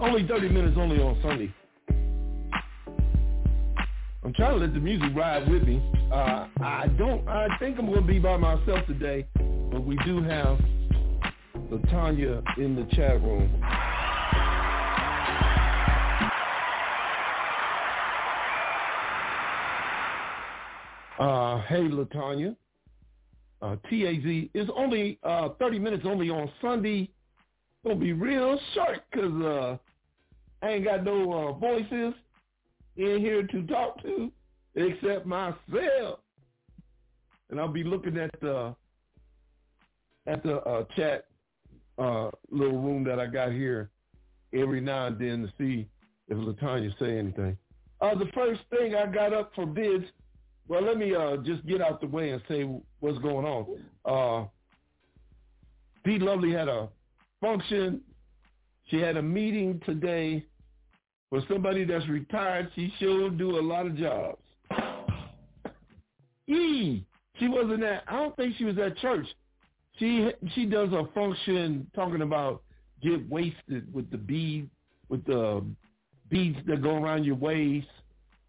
Only 30 minutes only on Sunday. I'm trying to let the music ride with me. Uh, I don't. I think I'm going to be by myself today, but we do have Latanya in the chat room. Uh, hey, Latanya. Uh, TAZ is only uh, 30 minutes only on Sunday. Gonna be real short because uh, I ain't got no uh, voices in here to talk to except myself. And I'll be looking at the at the uh, chat uh, little room that I got here every now and then to see if Latanya say anything. Uh, the first thing I got up for bids, well, let me uh, just get out the way and say what's going on. Uh, Pete Lovely had a function. She had a meeting today for somebody that's retired. She sure do a lot of jobs. E, she wasn't at. I don't think she was at church. She she does a function talking about get wasted with the bead with the beads that go around your waist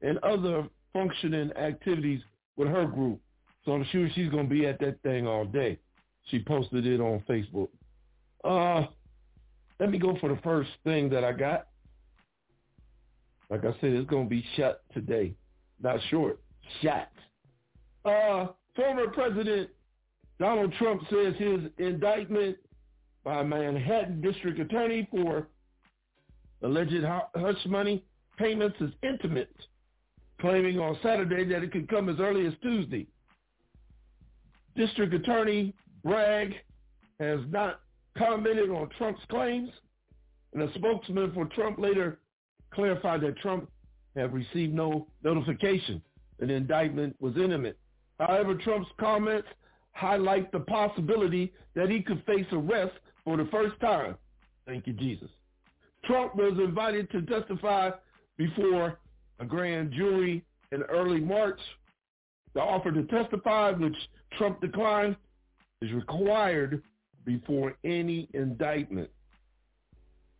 and other functioning activities with her group. So I'm sure she's gonna be at that thing all day. She posted it on Facebook. Uh, let me go for the first thing that I got. Like I said, it's gonna be shot today, not short, shot. Uh, former President Donald Trump says his indictment by Manhattan District Attorney for alleged hush money payments is intimate, claiming on Saturday that it could come as early as Tuesday. District Attorney Bragg has not commented on Trump's claims, and a spokesman for Trump later clarified that Trump had received no notification that the indictment was imminent. However, Trump's comments highlight the possibility that he could face arrest for the first time. Thank you, Jesus. Trump was invited to testify before a grand jury in early March. The offer to testify, which Trump declined, is required before any indictment.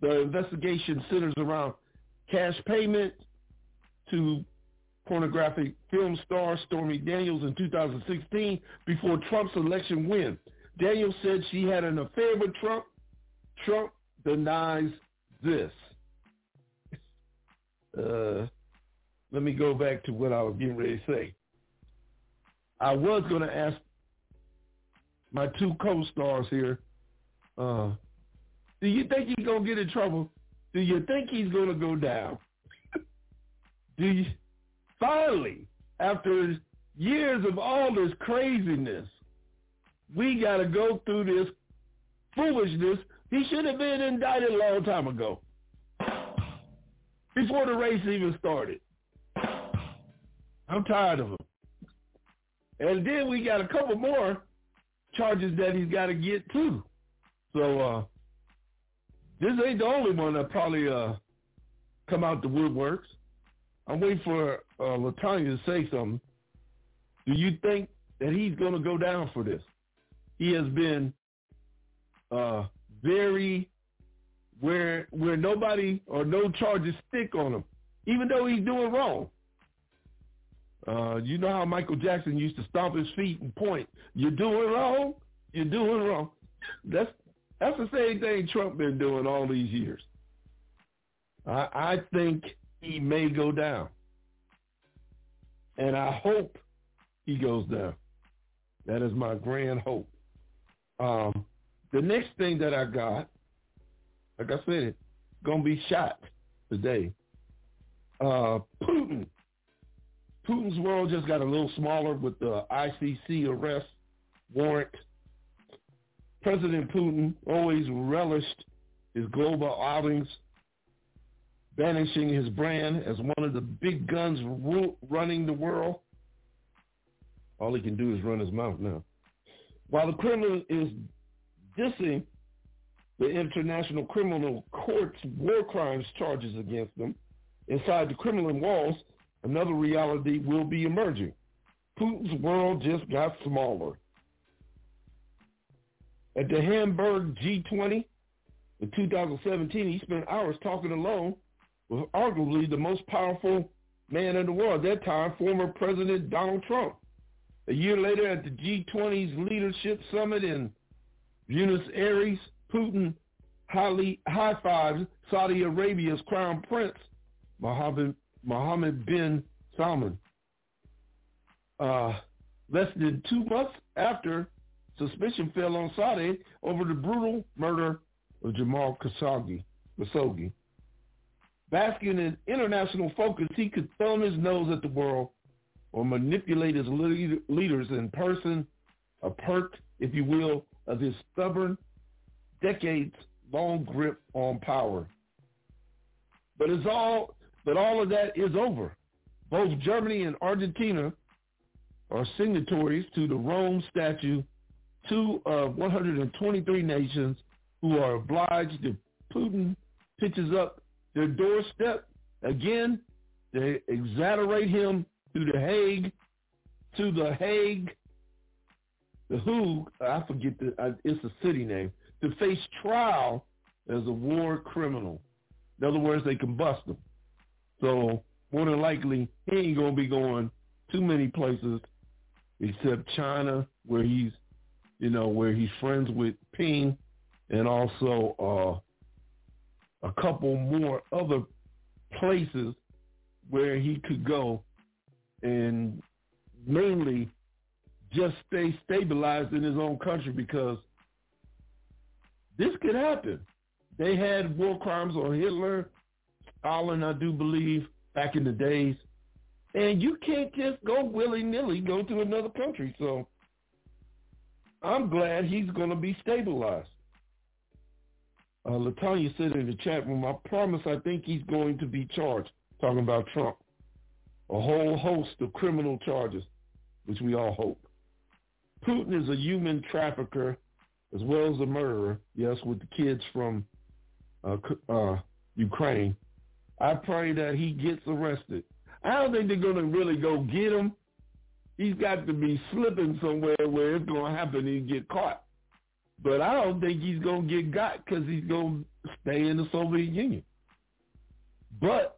The investigation centers around cash payment to pornographic film star Stormy Daniels in 2016 before Trump's election win. Daniels said she had an affair with Trump. Trump denies this. Uh, let me go back to what I was getting ready to say. I was going to ask my two co-stars here, uh, do you think he's to get in trouble? Do you think he's to go down? do you? Finally, after years of all this craziness, we got to go through this foolishness. He should have been indicted a long time ago, before the race even started. I'm tired of him. And then we got a couple more charges that he's got to get too. So uh, this ain't the only one that probably uh, come out the woodworks. I'm waiting for uh, Latanya to say something. Do you think that he's going to go down for this? He has been uh, very where where nobody or no charges stick on him, even though he's doing wrong. Uh, you know how Michael Jackson used to stomp his feet and point. You're doing wrong. You're doing wrong. That's that's the same thing Trump been doing all these years. I, I think he may go down. And I hope he goes down. That is my grand hope. Um, the next thing that I got, like I said, gonna be shot today. Uh, Putin. Putin's world just got a little smaller with the ICC arrest warrant. President Putin always relished his global outings, banishing his brand as one of the big guns running the world. All he can do is run his mouth now. While the Kremlin is dissing the International Criminal Court's war crimes charges against them, inside the Kremlin walls, another reality will be emerging. Putin's world just got smaller. At the Hamburg G20 in 2017, he spent hours talking alone with arguably the most powerful man in the world at that time, former President Donald Trump. A year later at the G20's leadership summit in Buenos Aires, Putin high-fives Saudi Arabia's crown prince, Mohammed, Mohammed bin Salman. Uh, less than two months after suspicion fell on Saudi over the brutal murder of Jamal Khashoggi. Khashoggi. Basking in international focus, he could thumb his nose at the world or manipulate his leaders in person, a perk, if you will, of his stubborn, decades-long grip on power. But it's all, but all of that is over. Both Germany and Argentina are signatories to the Rome Statute, two of 123 nations who are obliged if Putin pitches up their doorstep again, they exonerate him to the Hague, to the Hague, the who, I forget the, it's a city name, to face trial as a war criminal. In other words, they can bust him. So more than likely, he ain't going to be going too many places except China, where he's, you know, where he's friends with Ping, and also uh, a couple more other places where he could go and mainly just stay stabilized in his own country because this could happen. They had war crimes on Hitler, Stalin, I do believe, back in the days. And you can't just go willy-nilly go to another country. So I'm glad he's going to be stabilized. Uh, Latanya said in the chat room, I promise I think he's going to be charged, talking about Trump a whole host of criminal charges, which we all hope. Putin is a human trafficker as well as a murderer, yes, with the kids from uh, uh, Ukraine. I pray that he gets arrested. I don't think they're going to really go get him. He's got to be slipping somewhere where it's going to happen and get caught. But I don't think he's going to get got because he's going to stay in the Soviet Union. But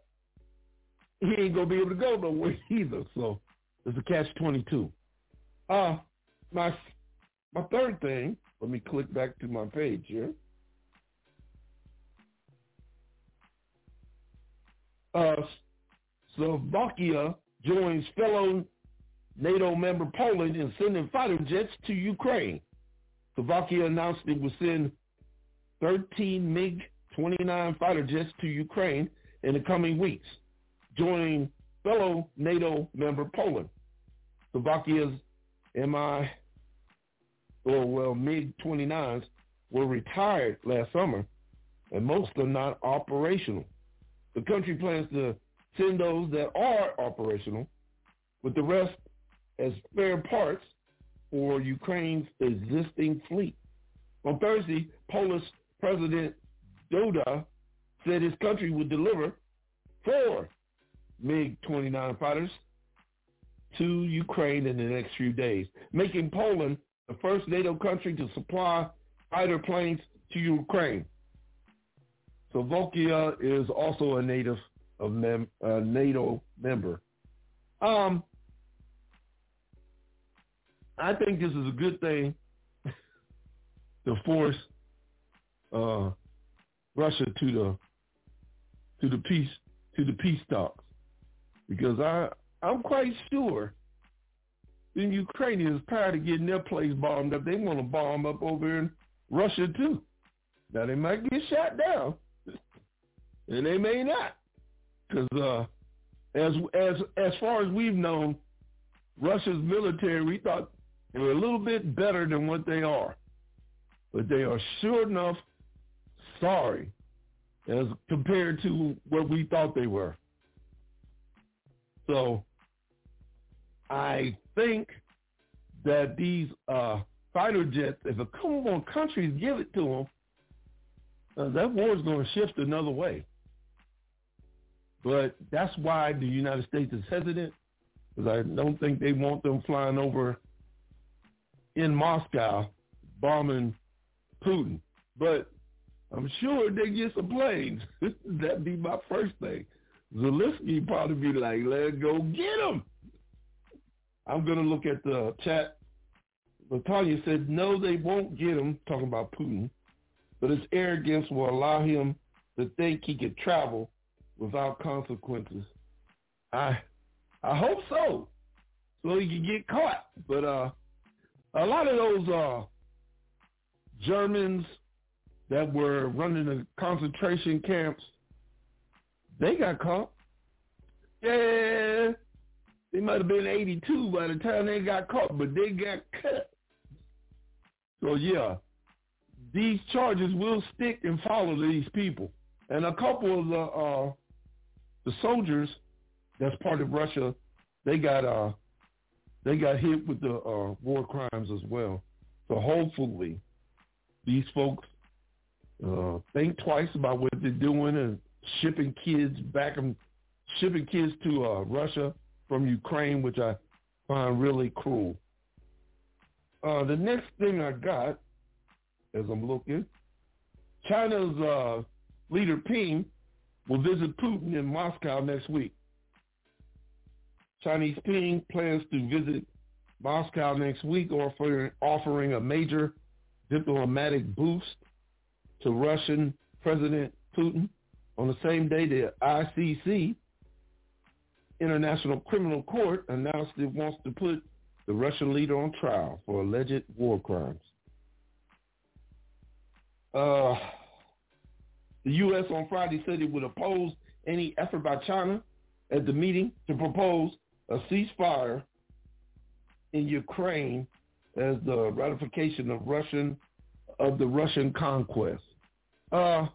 he ain't gonna be able to go nowhere either. So it's a catch twenty two. Uh my my third thing, let me click back to my page here. Uh, Slovakia joins fellow NATO member Poland in sending fighter jets to Ukraine. Slovakia announced it would send 13 MiG-29 fighter jets to Ukraine in the coming weeks joining fellow NATO member Poland. Slovakia's MI, or well, MiG-29s were retired last summer, and most are not operational. The country plans to send those that are operational, with the rest as spare parts for Ukraine's existing fleet. On Thursday, Polish President Duda said his country would deliver four MiG-29 fighters to Ukraine in the next few days, making Poland the first NATO country to supply fighter planes to Ukraine. Slovakia is also a native of mem- a NATO member. Um, I think this is a good thing to force uh, Russia to the to the peace to the peace talks because I I'm quite sure the Ukrainians tired of getting their place bombed up. They want to bomb up over in Russia too. Now they might get shot down, and they may not, because uh, as as as far as we've known, Russia's military we thought they were a little bit better than what they are. but they are sure enough sorry as compared to what we thought they were. So I think that these uh, fighter jets, if a couple more countries give it to them, uh, that war is going to shift another way. But that's why the United States is hesitant, because I don't think they want them flying over in Moscow bombing Putin. But I'm sure they get some planes. That'd be my first thing. Zelensky probably be like, let's go get them. I'm going to look at the chat. Latanya said, no, they won't get him, talking about Putin, but his arrogance will allow him to think he could travel without consequences. I I hope so, so he can get caught. But uh, a lot of those uh, Germans that were running the concentration camps, they got caught. Yeah, they might have been 82 by the time they got caught, but they got cut. So yeah, these charges will stick and follow these people. And a couple of the uh, the soldiers that's part of Russia, they got uh they got hit with the uh, war crimes as well. So hopefully these folks uh, think twice about what they're doing and shipping kids back and shipping kids to uh, Russia from Ukraine, which I find really cruel. Uh, the next thing I got, as I'm looking, China's uh, leader Ping will visit Putin in Moscow next week. Chinese Ping plans to visit Moscow next week, offering, offering a major diplomatic boost to Russian President Putin. On the same day, the ICC, International Criminal Court, announced it wants to put the Russian leader on trial for alleged war crimes. Uh, the U.S. on Friday said it would oppose any effort by China at the meeting to propose a ceasefire in Ukraine as the ratification of Russian of the Russian conquest. Uh,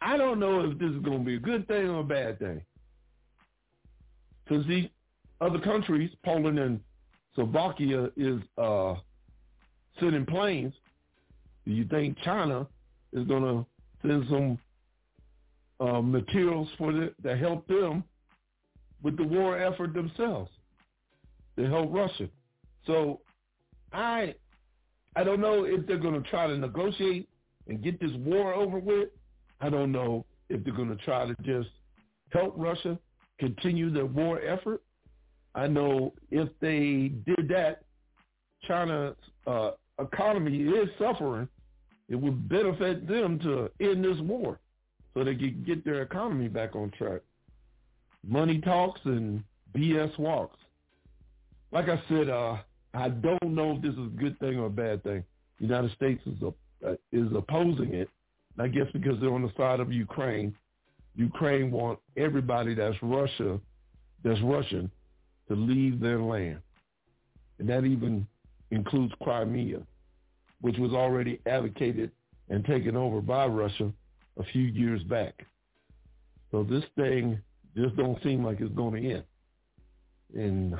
I don't know if this is going to be a good thing or a bad thing. Because these other countries, Poland and Slovakia, is uh, sending planes. Do you think China is going to send some uh, materials for the, to help them with the war effort themselves to help Russia? So I I don't know if they're going to try to negotiate and get this war over with. I don't know if they're going to try to just help Russia continue their war effort. I know if they did that, China's uh, economy is suffering. It would benefit them to end this war so they can get their economy back on track. Money talks and BS walks. Like I said, uh, I don't know if this is a good thing or a bad thing. The United States is uh, is opposing it. I guess because they're on the side of Ukraine. Ukraine want everybody that's Russia, that's Russian, to leave their land, and that even includes Crimea, which was already advocated and taken over by Russia a few years back. So this thing just don't seem like it's going to end. And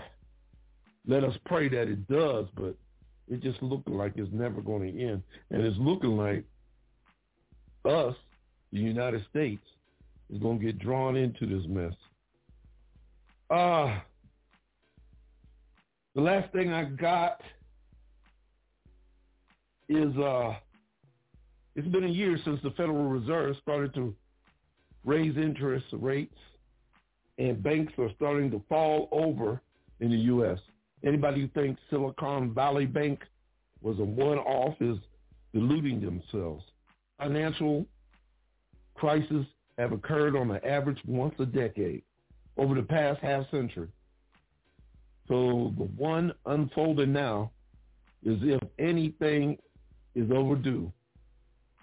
let us pray that it does, but it just looking like it's never going to end. And it's looking like us, the United States, is going to get drawn into this mess. Uh, the last thing I got is uh, it's been a year since the Federal Reserve started to raise interest rates and banks are starting to fall over in the U.S. Anybody who thinks Silicon Valley Bank was a one-off is deluding themselves. Financial crises have occurred on an average once a decade over the past half century. So the one unfolding now is if anything is overdue.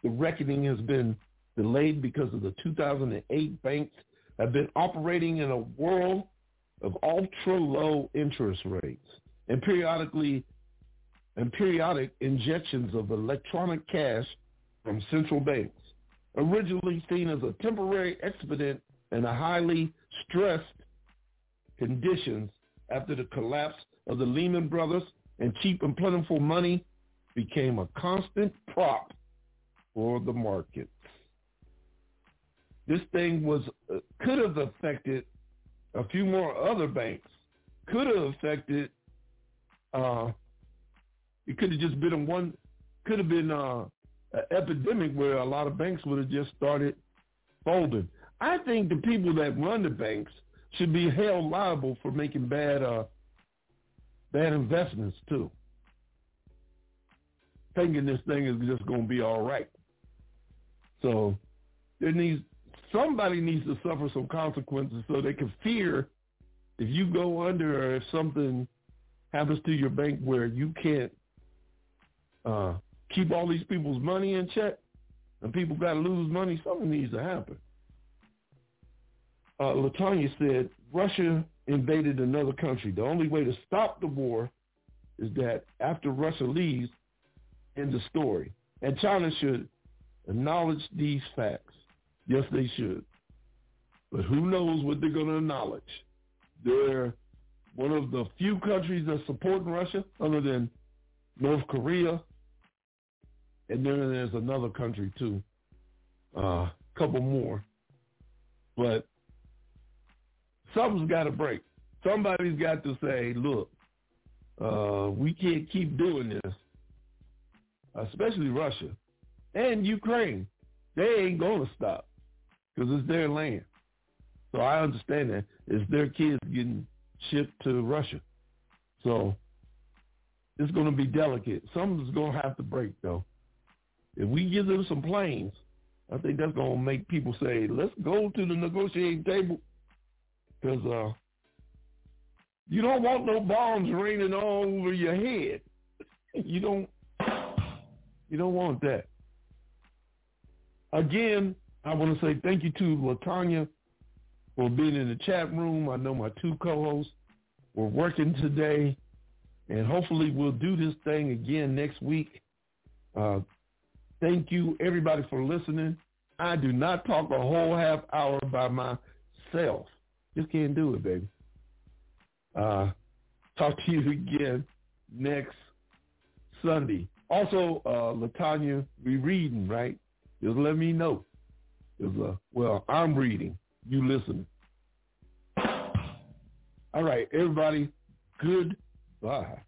The reckoning has been delayed because of the 2008 banks have been operating in a world of ultra low interest rates. And periodically, and periodic injections of electronic cash from central banks, originally seen as a temporary expedient in a highly stressed conditions after the collapse of the Lehman Brothers and cheap and plentiful money became a constant prop for the markets. This thing was uh, could have affected a few more other banks. Could have affected. Uh, it could have just been one. Could have been uh, an epidemic where a lot of banks would have just started folding. I think the people that run the banks should be held liable for making bad uh, bad investments too. Thinking this thing is just going to be all right. So there needs somebody needs to suffer some consequences so they can fear if you go under or if something happens to your bank where you can't uh, keep all these people's money in check and people got to lose money, something needs to happen. Uh, Latanya said, Russia invaded another country. The only way to stop the war is that after Russia leaves, end the story. And China should acknowledge these facts. Yes, they should. But who knows what they're going to acknowledge? They're one of the few countries that's supporting Russia other than North Korea. And then there's another country too. A uh, couple more. But something's got to break. Somebody's got to say, look, uh, we can't keep doing this, especially Russia and Ukraine. They ain't going to stop because it's their land. So I understand that. It's their kids getting shipped to Russia. So it's going to be delicate. Something's going to have to break, though. If we give them some planes, I think that's going to make people say, let's go to the negotiating table because uh, you don't want no bombs raining all over your head. you don't. You don't want that. Again, I want to say thank you to Latanya for being in the chat room. I know my two co-hosts were working today, and hopefully we'll do this thing again next week. Uh, thank you, everybody, for listening. I do not talk a whole half hour by myself. Just can't do it, baby. Uh, talk to you again next Sunday. Also, uh, Latanya, we reading, right? Just let me know. uh, well, I'm reading. You listen. All right, everybody. Goodbye.